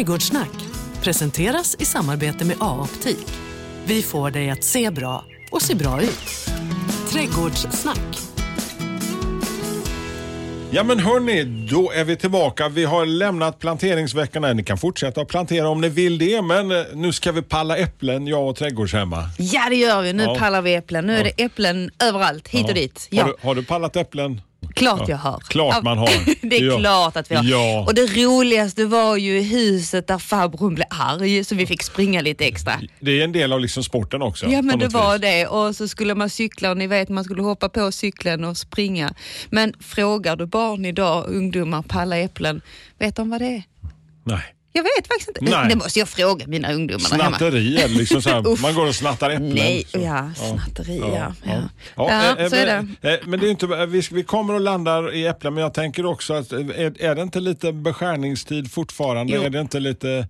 Trädgårdssnack presenteras i samarbete med A-optik. Vi får dig att se bra och se bra ut. Trädgårdssnack. Ja men hörni, då är vi tillbaka. Vi har lämnat planteringsveckorna. Ni kan fortsätta att plantera om ni vill det, men eh, nu ska vi palla äpplen, jag och trädgårdshemma. Ja det gör vi, nu Ja. pallar vi äpplen. Nu är det äpplen överallt, hit och dit. Ja. Har, du, har du pallat äpplen? Klart Ja, jag har. klart man har. det är Ja. klart att vi har. Ja. Och det roligaste var ju huset där farbrorn blev arg så vi fick springa lite extra. Det är en del av liksom sporten också. Ja men det var vis. det och så skulle man cykla och ni vet man skulle hoppa på cykeln och springa. Men frågar du barn idag, ungdomar, palla äpplen, vet de vad det är? Nej. Jag vet faktiskt inte. Nej. Det måste jag fråga mina ungdomar där hemma. Snatteri eller liksom så här, man går och snattar äpplen. Nej, så. ja, snatteri, ja. ja. Ja, Ja, eh, så är men, eh, Men det är inte, vi, vi kommer och landar i äpplen, men jag tänker också att eh, är, är det inte lite beskärningstid fortfarande? Jo. Är det inte lite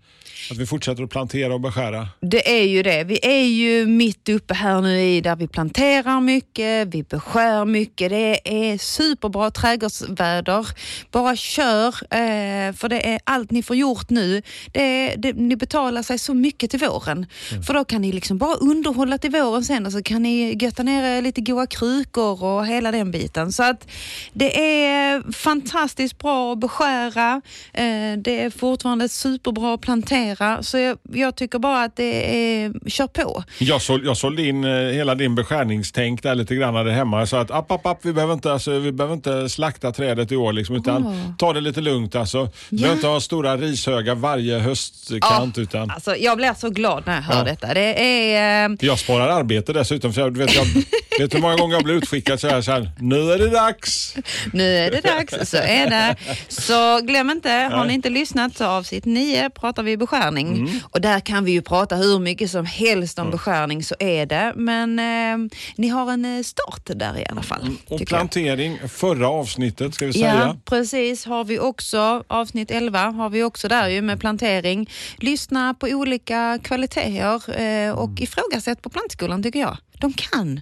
att vi fortsätter att plantera och beskära? Det är ju det. Vi är ju mitt uppe här nu i där vi planterar mycket, vi beskär mycket. Det är superbra trädgårdsväder. Bara kör, eh, för det är allt ni får gjort nu. Det är, det, ni betalar sig så mycket till våren. För då kan ni liksom bara underhålla till våren sen och så kan ni götta ner lite goa krukor och hela den biten. Så att det är fantastiskt bra att beskära. Eh, det är fortfarande superbra att plantera. Så jag, jag tycker bara att det är, kör på. Jag, sål, jag sålde in eh, hela din beskärningstänk där lite grann där hemma. Så att app, app, app, vi, behöver inte, alltså, vi behöver inte slakta trädet i år liksom, utan Åh. ta det lite lugnt. Alltså. Vi behöver inte ha stora rishögar varje höstkant. Utan Alltså, jag blir så glad när jag hör Ja. detta. Det är... Eh, jag sparar arbete dessutom. För jag, vet, jag, vet hur många gånger jag blir utskickad så här, så här nu är det dags. nu är det dags, så är det. Så glöm inte, har ni inte lyssnat så avsnitt 9 pratar vi beskärning. Mm. Och där kan vi ju prata hur mycket som helst om beskärning, så är det. Men eh, ni har en eh, start där i alla fall. Mm. Och tycker jag. plantering, förra avsnittet ska vi Ja, säga. precis. Har vi också, avsnitt 11 har vi också där ju med plantering. Lyssna på olika kvaliteter eh, Mm. och ifrågasätt på plantskolan tycker jag. De kan.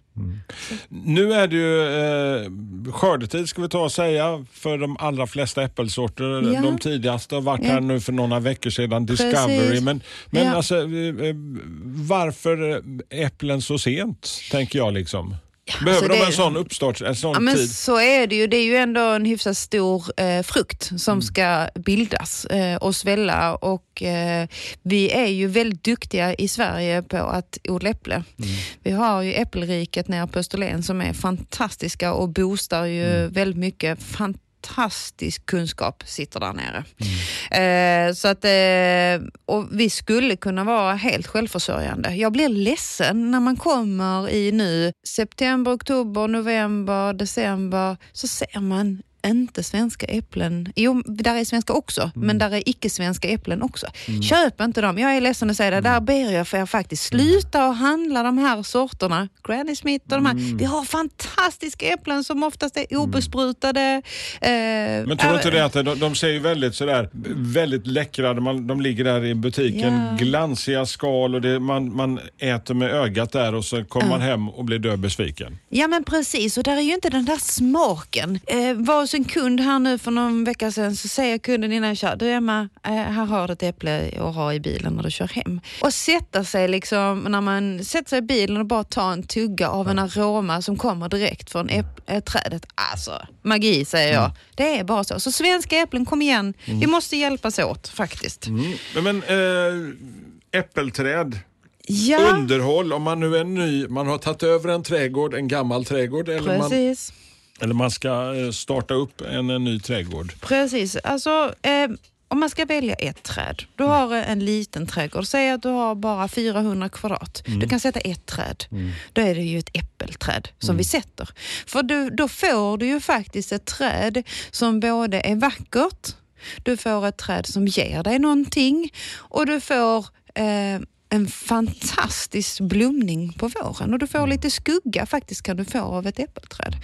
Nu är det ju eh, skördetid ska vi ta och säga för de allra flesta äppelsorter. Ja. De tidigaste har varit Ja. här nu för några veckor sedan, Discovery. Precis. Men, men Ja. alltså, eh, eh, varför äpplen så sent, tänker jag liksom. Behöver alltså de en sån uppstart, en sån Ja, men tid? så är det ju. Det är ju ändå en hyfsat stor eh, frukt Mm. som ska bildas eh, och svälla och eh, vi är ju väldigt duktiga i Sverige på att odla äpple. Mm. Vi har ju äppelriket nere på Österlen som är fantastiska och boostar ju Mm. väldigt mycket fantastisk kunskap sitter där nere. Mm. Eh, så att, eh, och vi skulle kunna vara helt självförsörjande. Jag blir ledsen när man kommer i nu september, oktober, november, december så ser man inte svenska äpplen. Jo, där är svenska också, Mm. men där är icke-svenska äpplen också. Köp inte dem. Jag är ledsen att säga det. Mm. Där ber jag för er faktiskt. Sluta att handla de här sorterna. Granny Smith och de här. Mm. Vi har fantastiska äpplen som oftast är obesprutade. Eh, Men tror du inte det att de, de ser ju väldigt sådär, väldigt läckra, de, de ligger där i butiken, Ja. glansiga skal och det, man, man äter med ögat där och så kommer man hem och blir död besviken. Ja men precis och där är ju inte den där smaken. Eh, var hos en kund här nu för någon vecka sedan så säger kunden innan jag kör, du Emma, eh, här har du ett äpple att ha i bilen när du kör hem. Och sätta sig liksom, när man sätter sig i bilen och bara tar en tugga av en aroma som kommer direkt från äpp- äh, trädet. Alltså, magi säger jag. Det är bara så. Så svenska äpplen, kom igen. Vi måste hjälpas åt faktiskt. Mm. Men äh, äppelträd, Ja, underhåll, om man nu är ny, man har tagit över en trädgård, en gammal trädgård eller man. Eller man ska eh, starta upp en, en ny trädgård. Precis. Alltså, eh, om man ska välja ett träd. Du har en liten trädgård. Säg att du har bara 400 kvadrat. Du kan sätta ett träd. Då är det ju ett äppelträd som vi sätter. För du, då får du ju faktiskt ett träd som både är vackert, du får ett träd som ger dig någonting och du får eh, en fantastisk blomning på våren och du får lite skugga faktiskt kan du få av ett äppelträd.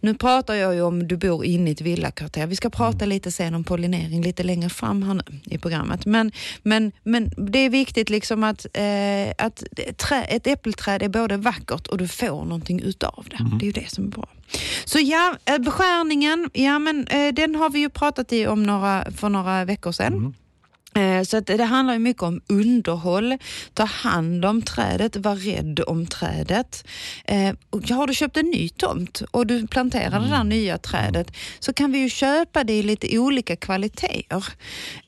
Nu pratar jag ju om du bor inne i ett villakvarter. Vi ska prata lite sen om pollinering lite längre fram här nu i programmet. Men, men, men det är viktigt liksom att, eh, att trä, ett äppelträd är både vackert och du får någonting utav det. Det är ju det som är bra. Så ja, eh, beskärningen, ja men eh, den har vi ju pratat i om några, för några veckor sedan. Eh, Så att det handlar mycket om underhåll, ta hand om trädet, var rädd om trädet. Eh, Har du köpt en ny tomt och du planterar det där nya trädet så kan vi ju köpa det i lite olika kvaliteter.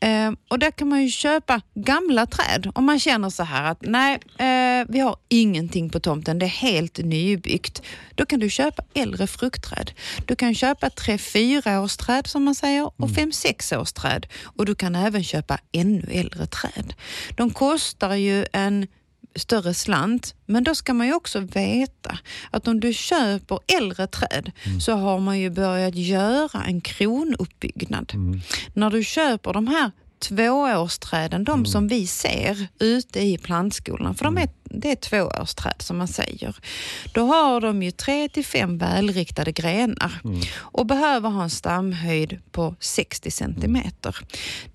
Eh, Och där kan man ju köpa gamla träd om man känner så här att nej, eh, vi har ingenting på tomten, det är helt nybyggt. Då kan du köpa äldre fruktträd. Du kan köpa tre, fyra års träd som man säger och fem, sex års träd. Och du kan även köpa ännu äldre träd. De kostar ju en större slant, men då ska man ju också veta att om du köper äldre träd så har man ju börjat göra en kronuppbyggnad. När du köper de här tvåårsträden, de som vi ser ute i plantskolan, för de är, det är tvåårsträd som man säger. Då har de ju tre till fem välriktade grenar och behöver ha en stamhöjd på 60 centimeter.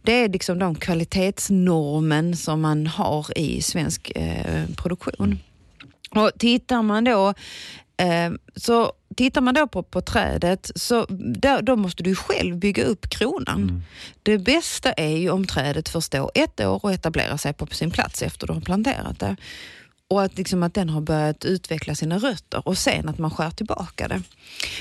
Det är liksom de kvalitetsnormen som man har i svensk eh, produktion. Och tittar man då eh, så tittar man då på, på trädet så där, då måste du själv bygga upp kronan. Det bästa är ju om trädet får stå ett år och etablera sig på sin plats efter du har planterat det. Och att, liksom att den har börjat utveckla sina rötter och sen att man skär tillbaka det.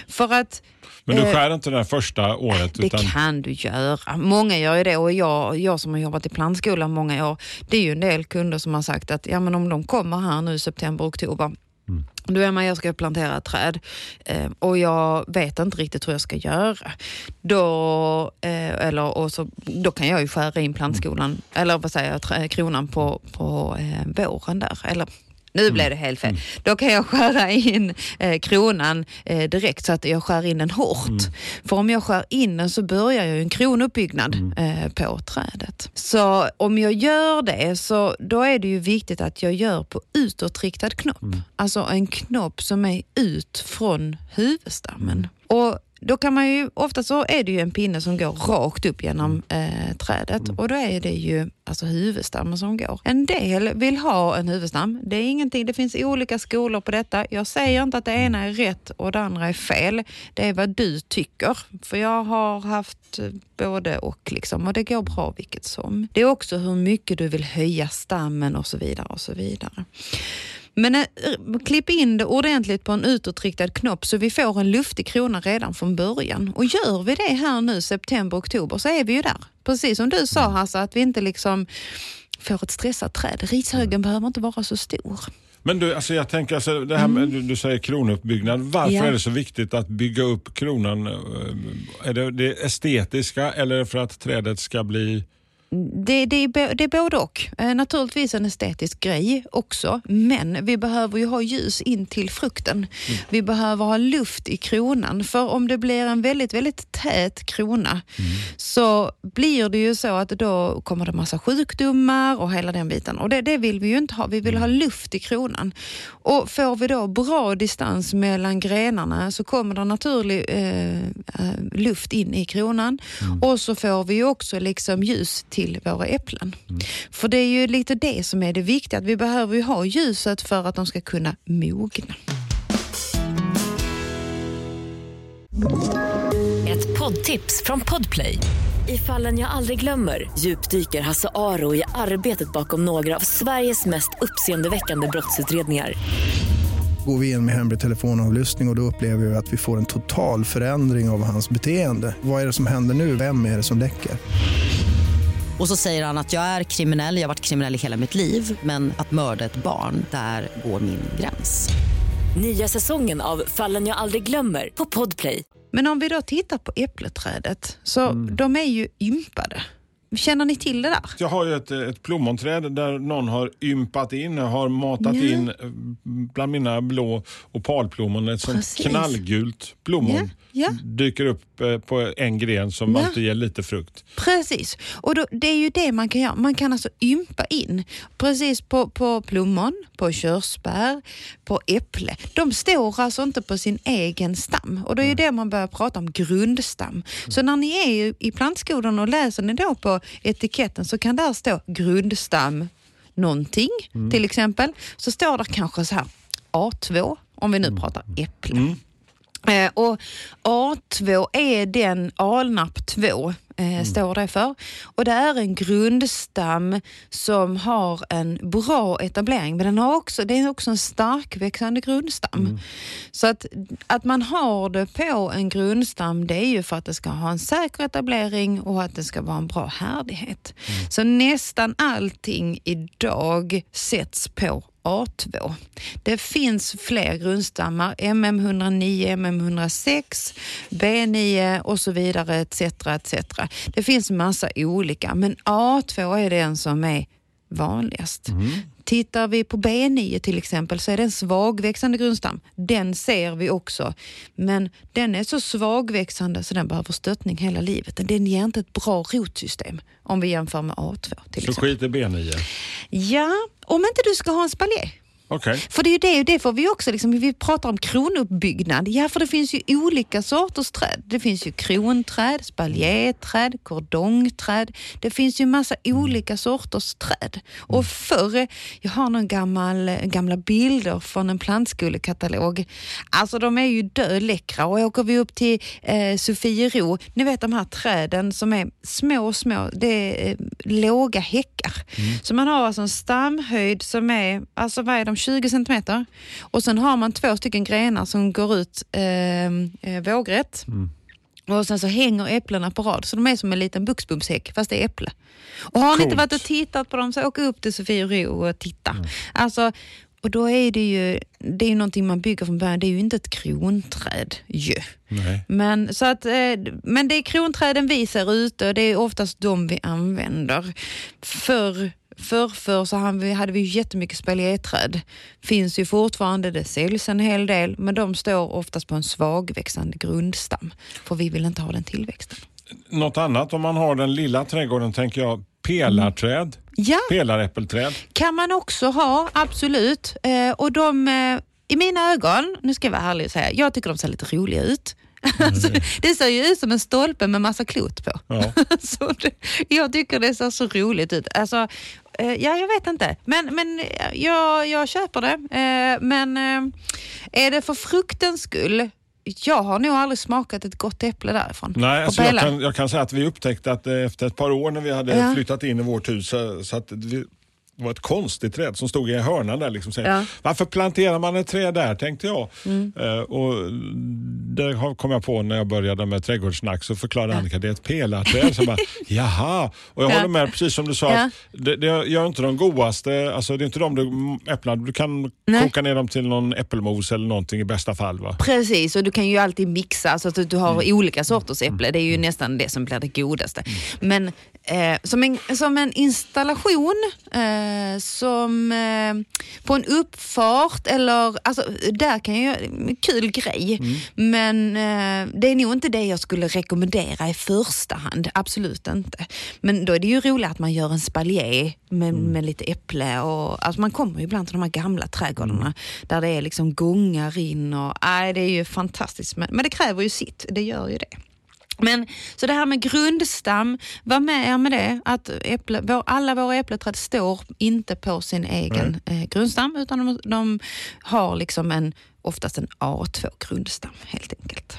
För att Men du Eh, skär inte det första året? det utan, kan du göra. Många gör ju det och jag, jag som har jobbat i plantskolan många år, det är ju en del kunder som har sagt att ja, men om de kommer här nu i september, oktober, Mm. Då är man, jag ska plantera ett träd eh, och jag vet inte riktigt hur jag ska göra. Då, eh, eller, och så, då kan jag ju skära in plantskolan, eller vad säger jag, trä- kronan på, på eh, våren där. Eller, nu blev det helt fel. Då kan jag skära in eh, kronan eh, direkt så att jag skär in den hårt. För om jag skär in den så börjar jag en kronuppbyggnad eh, på trädet. Så om jag gör det så då är det ju viktigt att jag gör på utåtriktad knopp. Alltså en knopp som är ut från huvudstammen. Och då kan man ju, ofta så är det ju en pinne som går rakt upp genom eh, trädet och då är det ju alltså huvudstammen som går. En del vill ha en huvudstam. Det är ingenting, det finns olika skolor på detta. Jag säger inte att det ena är rätt och det andra är fel. Det är vad du tycker. För jag har haft eh, både och liksom och det går bra vilket som. Det är också hur mycket du vill höja stammen och så vidare och så vidare. Men eh, klipp in det ordentligt på en utåtriktad knopp så vi får en luftig krona redan från början. Och gör vi det här nu september, oktober så är vi ju där. Precis som du sa Hasse, att vi inte liksom får ett stressat träd. Rishögen behöver inte vara så stor. Men du, alltså jag tänker, alltså, det här med, du, du säger kronuppbyggnad. Varför Mm. Ja. är det så viktigt att bygga upp kronan? Eh, Är det det estetiska eller för att trädet ska bli... Det, det, är, det är både och. Eh, naturligtvis en estetisk grej också, men vi behöver ju ha ljus in till frukten. Vi behöver ha luft i kronan, för om det blir en väldigt, väldigt tät krona så blir det ju så att då kommer det massa sjukdomar och hela den biten. Och det, det vill vi ju inte ha. Vi vill ha luft i kronan. Och får vi då bra distans mellan grenarna så kommer det naturlig eh, eh, luft in i kronan och så får vi ju också liksom ljus till våra äpplen. För det är ju lite det som är det viktiga, att vi behöver ju ha ljuset för att de ska kunna mogna. Ett poddtips från Podplay. I fallen jag aldrig glömmer djupdyker Hasse Aro i arbetet bakom några av Sveriges mest uppseendeväckande brottsutredningar. Går vi in med hemlig telefonavlyssning och, och då upplever vi att vi får en total förändring av hans beteende. Vad är det som händer nu? Vem är det som läcker? Och så säger han att jag är kriminell, jag har varit kriminell i hela mitt liv men att mörda ett barn, där går min gräns. Nya säsongen av Fallen jag aldrig glömmer på Podplay. Men om vi då tittar på äppleträdet, så de är ju ympade. Känner ni till det där? Jag har ju ett, ett plommonträd där någon har ympat in, har matat Ja. in eh, bland mina blå opalplommon ett sånt Precis. knallgult plommon. Ja, ja. Dyker upp eh, på en gren som Ja. alltid ger lite frukt. Precis, och då, det är ju det man kan göra. Man kan alltså ympa in precis på, på plommon, på körsbär, på äpple. De står alltså inte på sin egen stam och det är ju det man börjar prata om, grundstam. Så när ni är i- plantskolan och läser ni då på etiketten så kan där stå grundstam någonting till exempel. Så står det kanske så här A2 om vi nu pratar äpple. Eh, och A2 är den, alnapp 2 eh, står det för. Och det är en grundstam som har en bra etablering, men den har också, det är också en starkväxande grundstam. Så att, att man har det på en grundstam, det är ju för att det ska ha en säker etablering och att det ska vara en bra härdighet. Så nästan allting idag sätts på A2. Det finns fler grundstammar, MM109, MM106, B9 och så vidare etc. etc. Det finns massa olika, men A2 är den som är vanligast. Tittar vi på B9 till exempel så är det en svagväxande grundstam. Den ser vi också, men den är så svagväxande så den behöver stöttning hela livet. Den ger inte ett bra rotsystem om vi jämför med A2 till Så exempel. skit i B9. Ja, om inte du ska ha en spaljé. Okej. För det är ju det, det får vi också, liksom, vi pratar om kronuppbyggnad. Ja, för det finns ju olika sorters träd. Det finns ju kronträd, spaljéträd, kordongträd. Det finns ju massa olika sorters träd. Och förr, jag har någon gammal, gamla bilder från en plantskolekatalog. Alltså de är ju döläckra och åker vi upp till eh, Sofiero, ni vet de här träden som är små, små, det är eh, låga häckar. Så man har alltså en stamhöjd som är, alltså vad är de, 20 centimeter. Och sen har man två stycken grenar som går ut eh, eh, vågrätt. Och sen så hänger äpplena på rad, så de är som en liten buxbomshäck fast det är äpple. Och har ni inte varit och tittat på dem så åk upp till Sofiero och titta. Alltså, och då är det ju, det är ju någonting man bygger från början, det är ju inte ett kronträd ju. Nej. Men, så att, eh, men det är kronträden vi ser ute och det är oftast de vi använder. För Förr, förr så hade vi, jättemycket spaljéträd. Finns ju fortfarande, det säljs en hel del, men de står oftast på en svagväxande grundstam. För vi vill inte ha den tillväxten. Något annat om man har den lilla trädgården tänker jag. Pelarträd, Ja, pelaräppelträd. kan man också ha, absolut. Eh, och de, eh, i mina ögon, nu ska jag vara ärlig och säga, jag tycker de ser lite roliga ut. Alltså, det ser ju ut som en stolpe med massa klot på. Ja. så det, jag tycker det ser så roligt ut. Alltså, eh, ja, jag vet inte, men, men eh, jag, jag köper det. Eh, men är det för fruktens skull? Jag har nog aldrig smakat ett gott äpple därifrån. Nej, alltså jag, kan, jag kan säga att vi upptäckte att efter ett par år när vi hade Ja. flyttat in i vårt hus så, så att vi, det var ett konstigt träd som stod i hörnan där. Liksom, säger, Ja. Mm. Varför planterar man ett träd där tänkte jag. Eh, och det kom jag på när jag började med trädgårdssnack så förklarade Annika det är ett pelarträd. Så bara, Jaha, och jag Ja. håller med precis som du sa. Ja. Det, det gör inte de godaste, alltså det är inte de du, äpplena, du kan Nej. koka ner dem till någon äppelmos eller någonting i bästa fall. Va? Precis, och du kan ju alltid mixa så att du- har Mm. olika sorters äpple. Det är ju nästan det som blir det godaste. Men eh, som, en, som en installation eh, som eh, på en uppfart eller, alltså där kan jag, kul grej. Men eh, det är nog inte det jag skulle rekommendera i första hand. Absolut inte. Men då är det ju roligt att man gör en spaljé med, med lite äpple och alltså man kommer ju ibland till de här gamla trädgårdarna där det är liksom gångar in och nej, det är ju fantastiskt. Men, men det kräver ju sitt, det gör ju det. Men så det här med grundstam, var med med det att äpple, vår, alla våra äppelträd står inte på sin egen eh, grundstam utan de, de har liksom en, oftast en A2 grundstam helt enkelt.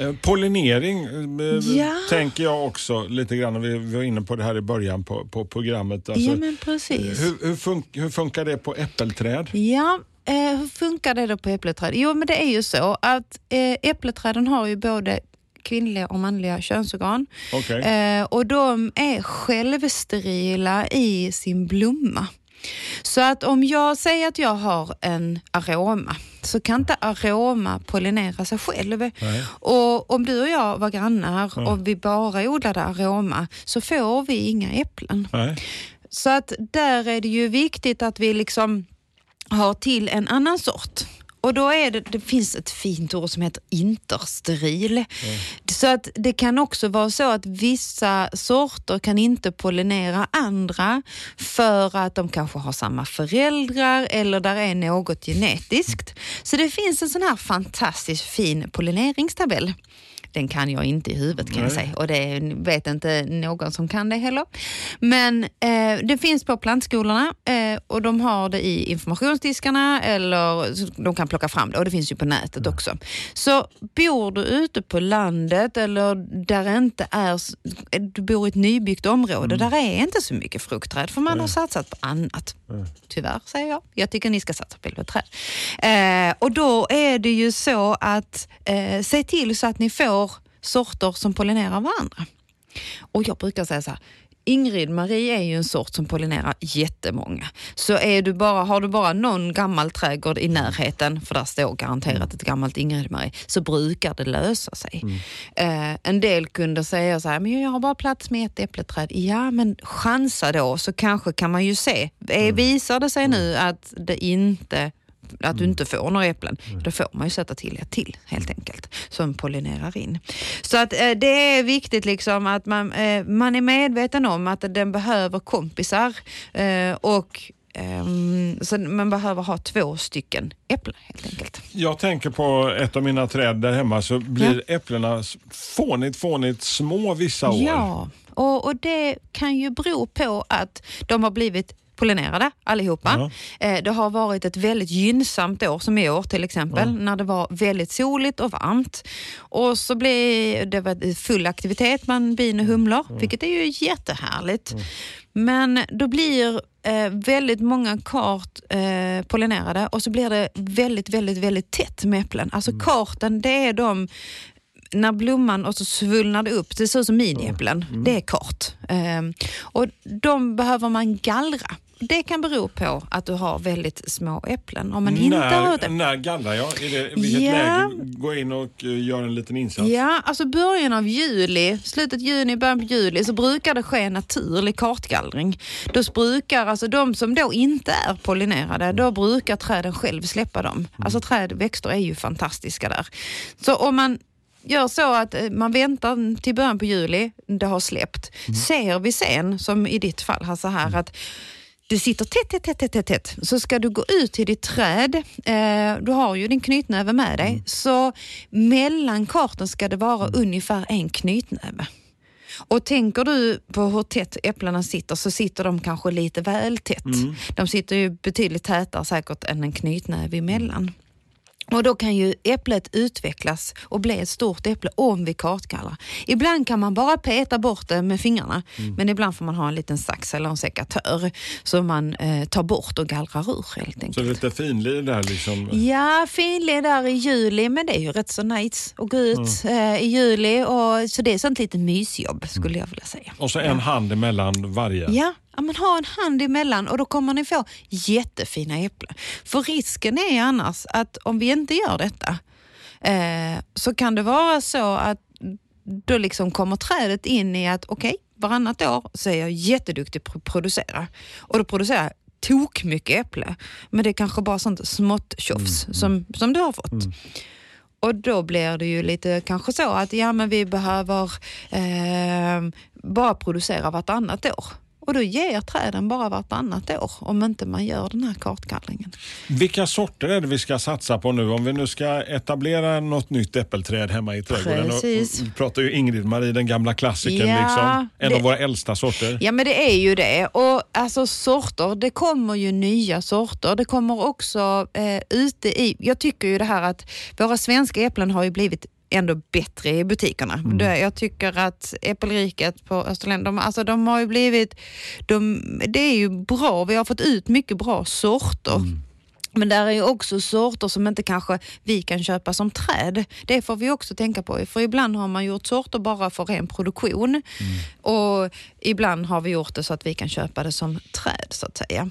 Eh, Pollinering eh, Ja. tänker jag också lite grann. Vi vi var inne på det här i början på, på programmet. Alltså, ja men precis. hur, hur, fun hur funkar det på äppelträd? Ja, eh, hur funkar det då på äppelträd? Jo, men det är ju så att eh, äppelträden har ju både kvinnliga och manliga könsorgan. Okej. Eh, och de är självsterila i sin blomma. Så att om jag säger att jag har en aroma så kan inte aroma pollinera sig själv. Nej. Och om du och jag var grannar och vi bara odlade aroma så får vi inga äpplen. Nej. Så att där är det ju viktigt att vi liksom har till en annan sort. Och då är det, det finns ett fint ord som heter intersteril. Så att det kan också vara så att vissa sorter kan inte pollinera andra för att de kanske har samma föräldrar eller där är något genetiskt. Så det finns en sån här fantastiskt fin pollineringstabell Den kan jag inte i huvudet kan jag säga och det vet inte någon som kan det heller. Men eh, det finns på plantskolorna eh, och de har det i informationsdiskarna eller de kan plocka fram det och det finns ju på nätet också. Så bor du ute på landet eller där det inte är, du bor i ett nybyggt område, där är inte så mycket fruktträd för man har satsat på annat. Tyvärr säger jag. Jag tycker ni ska satsa på träd. Eh, och då är det ju så att eh, se till så att ni får sorter som pollinerar varandra. Och jag brukar säga så här, Ingrid Marie är ju en sort som pollinerar jättemånga. Så är du bara, har du bara någon gammal trädgård i närheten, för där står garanterat ett gammalt Ingrid Marie, så brukar det lösa sig. Mm. Eh, en del kunder säger så här, men jag har bara plats med ett äppleträd. Ja, men chansa då så kanske kan man ju se. Mm. Visar det sig nu att det inte att du mm. inte får några äpplen, då får man ju sätta till ett till helt enkelt som pollinerar in. Så att eh, det är viktigt liksom att man, eh, man är medveten om att den behöver kompisar eh, och Um, så man behöver ha två stycken äpplen helt enkelt. Jag tänker på ett av mina träd där hemma så blir ja. äpplena fånigt, fånigt små vissa år. Ja, och, och det kan ju bero på att de har blivit pollinerade allihopa. Ja. Eh, det har varit ett väldigt gynnsamt år som i år till exempel ja. när det var väldigt soligt och varmt. Och så blev det full aktivitet bland bin och humlor, ja. vilket är ju jättehärligt. Men då blir eh, väldigt många kart eh, pollinerade och så blir det väldigt, väldigt, väldigt tätt med äpplen. Alltså mm. karten, det är de när blomman och så svullnar det upp, det ser ut som miniäpplen. Mm. Det är kart. Um, och de behöver man gallra. Det kan bero på att du har väldigt små äpplen. Om man när, inte har det. När gallrar jag? Är det, vilket ja. läge går in och uh, gör en liten insats? Ja, alltså början av juli, slutet juni, början på juli så brukar det ske naturlig kartgallring. Då brukar, alltså de som då inte är pollinerade, då brukar träden själv släppa dem. Mm. Alltså träd, växter är ju fantastiska där. Så om man gör så att eh, man väntar till början på juli, det har släppt. Mm. Ser vi sen, som i ditt fall, så här mm. att det sitter tätt, tätt, tätt, tätt, tätt, tätt. Så ska du gå ut till ditt träd, eh, du har ju din knytnäve med dig, mm. så mellan karten ska det vara mm. ungefär en knytnäve. Och tänker du på hur tätt äpplena sitter så sitter de kanske lite väl tätt. Mm. De sitter ju betydligt tätare säkert än en knytnäve emellan. Och då kan ju äpplet utvecklas och bli ett stort äpple om vi kartgallrar. Ibland kan man bara peta bort det med fingrarna, mm. men ibland får man ha en liten sax eller en sekatör som man eh, tar bort och gallrar ur helt enkelt. Så lite finlir där liksom? Ja, finlir där i juli, men det är ju rätt så nice att gå ut mm. eh, i juli. Och, så det är sånt litet mysjobb skulle jag vilja säga. Och så en ja. hand emellan varje? Ja, Ja, men ha en hand emellan och då kommer ni få jättefina äpplen. För risken är annars att om vi inte gör detta eh, så kan det vara så att då liksom kommer trädet in i att okej, okay, varannat år så är jag jätteduktig på att producera och då producerar jag tok mycket äpple. Men det är kanske bara sånt smått tjofs mm. som, som du har fått. Mm. Och då blir det ju lite kanske så att ja, men vi behöver eh, bara producera vartannat år. Och då ger träden bara vartannat år om inte man gör den här kartgallringen. Vilka sorter är det vi ska satsa på nu? Om vi nu ska etablera något nytt äppelträd hemma i trädgården. Precis. Och, pratar ju Ingrid-Marie, den gamla klassikern, ja, liksom. en det, av våra äldsta sorter. Ja men det är ju det. Och alltså sorter, det kommer ju nya sorter. Det kommer också eh, ute i, jag tycker ju det här att våra svenska äpplen har ju blivit ändå bättre i butikerna. Mm. Jag tycker att Äppelriket på Österlen, de, alltså de har ju blivit, de, det är ju bra, vi har fått ut mycket bra sorter. Mm. Men där är ju också sorter som inte kanske vi kan köpa som träd. Det får vi också tänka på, för ibland har man gjort sorter bara för ren produktion mm. och ibland har vi gjort det så att vi kan köpa det som träd så att säga.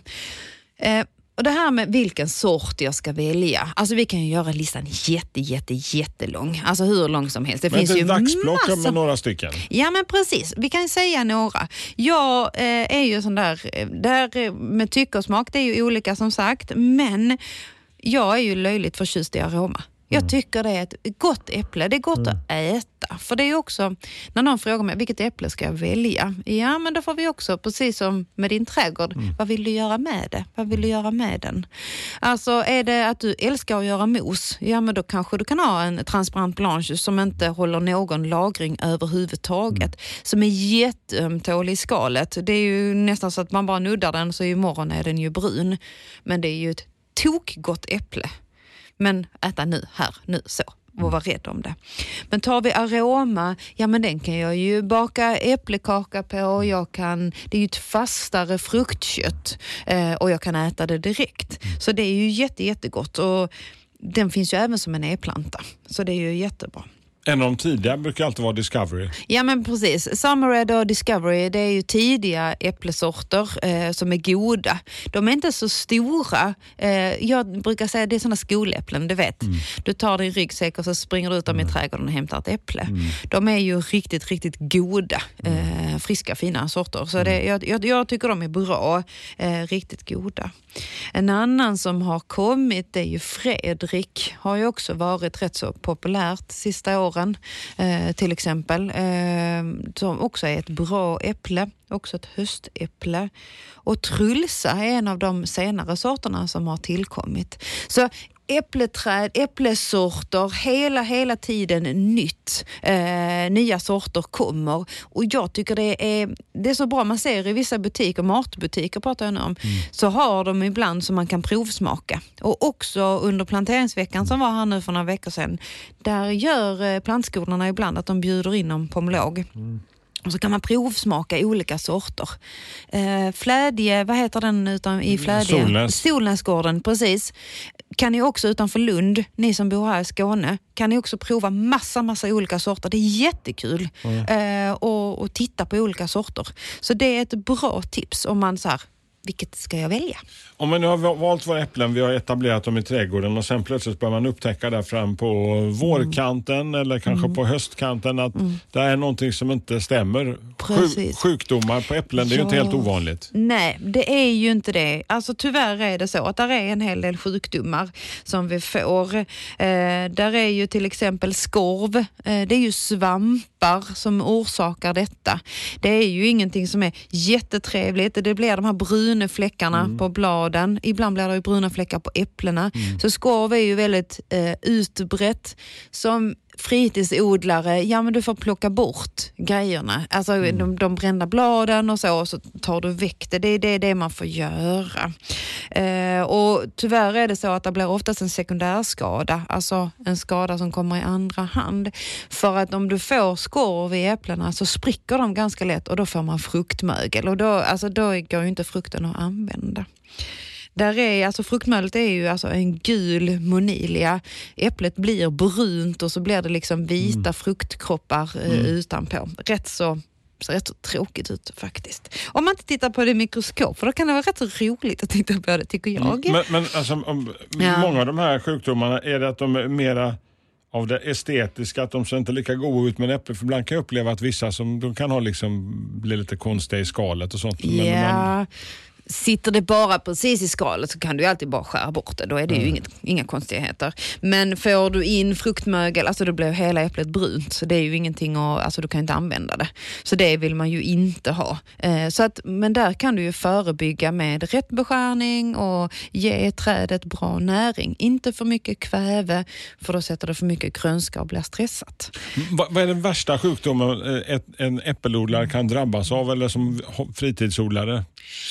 Eh, och det här med vilken sort jag ska välja. Alltså vi kan ju göra listan jätte, jätte, jättelång. Alltså hur lång som helst. Det men finns ju massa... med några stycken. Ja men precis, vi kan säga några. Jag eh, är ju sån där, eh, där eh, med tycke och smak, det är ju olika som sagt, men jag är ju löjligt förtjust i aroma. Jag tycker det är ett gott äpple. Det är gott att äta. För det är också, när någon frågar mig vilket äpple ska jag välja? Ja, men då får vi också, precis som med din trädgård, vad vill du göra med det? Vad vill du göra med den? Alltså är det att du älskar att göra mos, ja men då kanske du kan ha en transparent blanche som inte håller någon lagring överhuvudtaget. Som är jätteömtålig i skalet. Det är ju nästan så att man bara nuddar den så imorgon är den ju brun. Men det är ju ett tokgott äpple. Men äta nu, här, nu, så och vara rädd om det. Men tar vi aroma, ja men den kan jag ju baka äppelkaka på. Jag kan, det är ju ett fastare fruktkött eh, och jag kan äta det direkt. Så det är ju jätte, jättegott och den finns ju även som en e-planta. Så det är ju jättebra. En av de tidiga brukar alltid vara Discovery. Ja men precis. Summerred och Discovery det är ju tidiga äpplesorter eh, som är goda. De är inte så stora. Eh, jag brukar säga att det är sådana skoläpplen, du vet. Mm. Du tar din ryggsäck och så springer du ut dem i trädgården och hämtar ett äpple. De är ju riktigt, riktigt goda. Eh, friska, fina sorter. Så det, jag, jag, jag tycker de är bra. Eh, riktigt goda. En annan som har kommit är ju Fredrik. Har ju också varit rätt så populärt sista åren. Eh, till exempel. Eh, som också är ett bra äpple. Också ett höstäpple. Och Trulsa är en av de senare sorterna som har tillkommit. Så äppleträd, äpplesorter, hela, hela tiden nytt. Eh, nya sorter kommer och jag tycker det är, det är så bra. Man ser i vissa butiker, matbutiker pratar jag nu om, så har de ibland som man kan provsmaka. Och också under planteringsveckan som var här nu för några veckor sedan, där gör eh, plantskolorna ibland att de bjuder in dem pomolog. Och så kan man provsmaka olika sorter. Eh, flädje, vad heter den utan, i Flädje? Solnäs. Solnäsgården, precis. Kan ni också utanför Lund, ni som bor här i Skåne, kan ni också prova massa, massa olika sorter. Det är jättekul eh, och, och titta på olika sorter. Så det är ett bra tips om man så här, vilket ska jag välja? Om man nu har valt våra äpplen, vi har etablerat dem i trädgården och sen plötsligt börjar man upptäcka där fram på vårkanten eller kanske Mm. på höstkanten att det är någonting som inte stämmer. Precis. sjukdomar på äpplen, det är ju inte Ja. helt ovanligt. Nej, det är ju inte det. Alltså tyvärr är det så att där är en hel del sjukdomar som vi får. Eh, där är ju till exempel skorv, eh, det är ju svampar som orsakar detta. Det är ju ingenting som är jättetrevligt. Det blir de här bruna fläckarna på bladen. Ibland blir det ju bruna fläckar på äpplena. Så skorv är ju väldigt eh, utbrett. Som fritidsodlare, ja men du får plocka bort grejerna. Alltså de, de brända bladen och så, och så tar du väck det. Det är det, det man får göra. Eh, och tyvärr är det så att det blir oftast en sekundärskada, alltså en skada som kommer i andra hand. För att om du får skorv i äpplena så spricker de ganska lätt och då får man fruktmögel och då, alltså, då går ju inte frukten att använda. Där är, alltså fruktmöglet är ju alltså en gul monilia. Äpplet blir brunt och så blir det liksom vita fruktkroppar eh, utanpå. Rätt så ser rätt så tråkigt ut faktiskt. Om man inte tittar på det i mikroskop, för då kan det vara rätt så roligt att titta på det tycker jag. Men, men alltså, om, Ja. många av de här sjukdomarna, är det att de är mera av det estetiska, att de ser inte lika goda ut med äpple. För ibland kan jag uppleva att vissa som de kan ha liksom, bli lite konstiga i skalet och sånt. Men- men- Ja, sitter det bara precis i skalet så kan du alltid bara skära bort det. Då är det ju inget, inga konstigheter. Men får du in fruktmögel, alltså då blir hela äpplet brunt. Så det är ju ingenting att, alltså du kan inte använda det. Så det vill man ju inte ha. Eh, så att, men där kan du ju förebygga med rätt beskärning och ge trädet bra näring. Inte för mycket kväve, för då sätter det för mycket grönska och blir stressat. Va- Vad är den värsta sjukdomen eh, ett, en äppelodlare kan drabbas av eller som fritidsodlare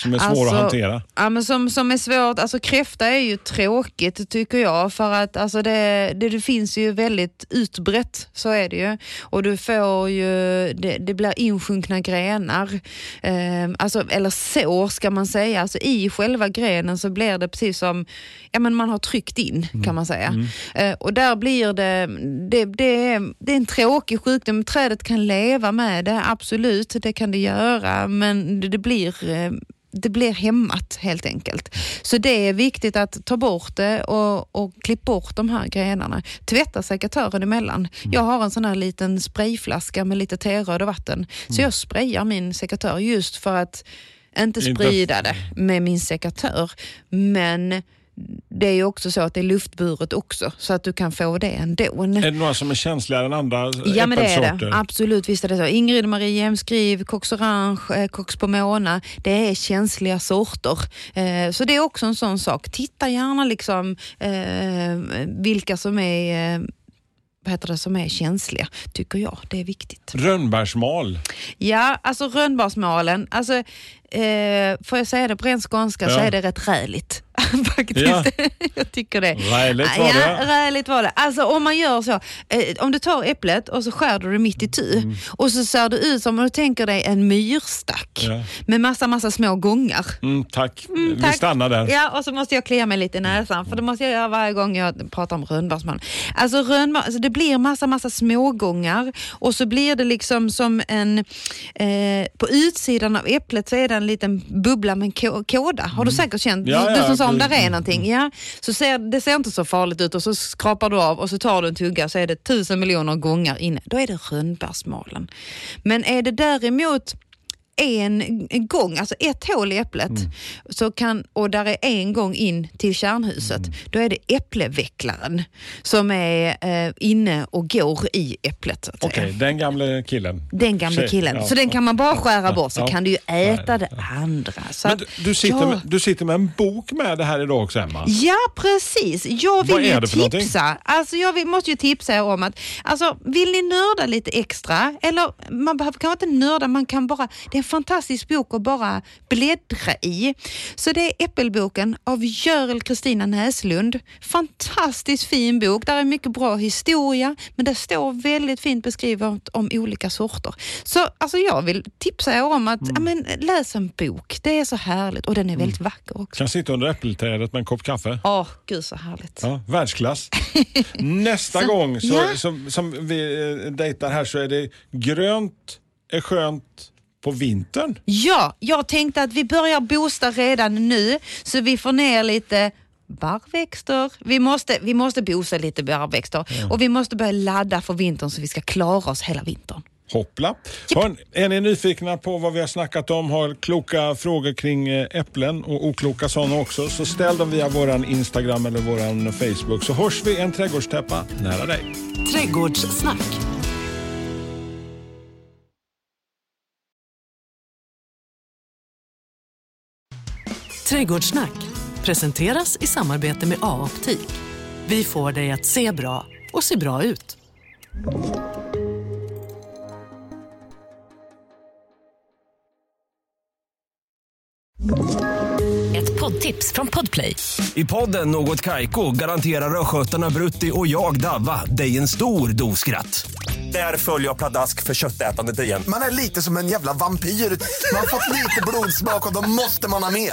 som är svår att Alltså, hantera? Ja, men som, som är svårt, alltså kräfta är ju tråkigt tycker jag för att alltså det, det, det finns ju väldigt utbrett, så är det ju. Och du får ju, det, det blir insjunkna grenar, eh, alltså, eller sår ska man säga. Alltså i själva grenen så blir det precis som ja, men man har tryckt in kan man säga. Eh, och där blir det, det, det, är, det är en tråkig sjukdom. Trädet kan leva med det, absolut, det kan det göra, men det, det blir eh, det blir hämmat helt enkelt. Så det är viktigt att ta bort det och, och klippa bort de här grenarna. Tvätta sekatören emellan. Jag har en sån här liten sprayflaska med lite teröd och vatten. Så jag sprayar min sekatör just för att Inte- sprida det med min sekatör. Men det är ju också så att det är luftburet också, så att du kan få det ändå. Är det några som är känsligare än andra Ja men det är det. Absolut, visst är det så. Ingrid Marie Jämskriv, Cox Orange, eh, Cox Pomona. Det är känsliga sorter. Eh, så det är också en sån sak. Titta gärna liksom eh, vilka som är vad heter det, som är känsliga, tycker jag. Det är viktigt. Rönnbärsmal. Ja, alltså rönnbärsmalen, alltså, eh, får jag säga det på ren skånska så Ja. är det rätt räligt. Faktiskt. Ja. jag tycker det. Räligt var ja, det. räligt var det. Alltså om man gör så, eh, om du tar äpplet och så skär du det mitt i tu Mm. och så ser det ut som om du tänker dig en myrstack Ja. med massa, massa små gångar. Mm, tack. Vi tack. stannar där. Ja, och så måste jag klia mig lite i näsan, för det måste jag göra varje gång jag pratar om rönnbärsmal. Alltså, rönnbär, alltså det blir massa, massa smågångar och så blir det liksom som en... Eh, på utsidan av äpplet så är det en liten bubbla med en kåda. Har du säkert känt? Mm. Ja, ja, du som sa om där är någonting. Ja, så ser, det ser inte så farligt ut och så skrapar du av och så tar du en tugga så är det tusen miljoner gångar inne. Då är det rönnbärsmalen. Men är det däremot en gång, alltså ett hål i äpplet, Mm. så kan, och där är en gång in till kärnhuset, Mm. då är det äpplevecklaren som är eh, inne och går i äpplet. Okej, säga. den gamle killen. Den gamla Tjej, killen. ja. Så den kan man bara skära bort, så Ja. kan du ju äta det andra. Så Men du, du, sitter ja. med, du sitter med en bok med det här idag också, Emma. Ja, precis. Jag vill ju för någonting? tipsa. Alltså, jag vill, måste ju tipsa er om att, alltså, vill ni nörda lite extra, eller man behöver kanske inte nörda, man kan bara, det fantastisk bok att bara bläddra i. Så det är Äppelboken av Görel Kristina Näslund. Fantastiskt fin bok, där är mycket bra historia, men det står väldigt fint beskrivet om olika sorter. Så alltså, jag vill tipsa er om att ja, men, läs en bok, det är så härligt och den är väldigt vacker också. Kan sitta under äppelträdet med en kopp kaffe. Åh, gud så härligt. Ja, världsklass. Nästa Så- gång så, ja. som, som vi eh, dejtar här så är det grönt är skönt på vintern. Ja, jag tänkte att vi börjar boosta redan nu så vi får ner lite barrväxter. Vi måste, vi måste boosta lite barrväxter och vi måste börja ladda för vintern så vi ska klara oss hela vintern. Hoppla. Hör, är ni nyfikna på vad vi har snackat om, har kloka frågor kring eh, äpplen och okloka sådana också, så ställ dem via våran Instagram eller våran Facebook så hörs vi en trädgårdstäppa nära dig. Trädgårdssnack. Trädgårdssnack presenteras i samarbete med A-optik. Vi får dig att se bra och se bra ut. Ett poddtips från Podplay. I podden Något Kaiko garanterar östgötarna Brutti och jag, Davva, dig en stor dos skratt. Där följer jag pladask för köttätandet igen. Man är lite som en jävla vampyr. Man har fått lite blodsmak och då måste man ha mer.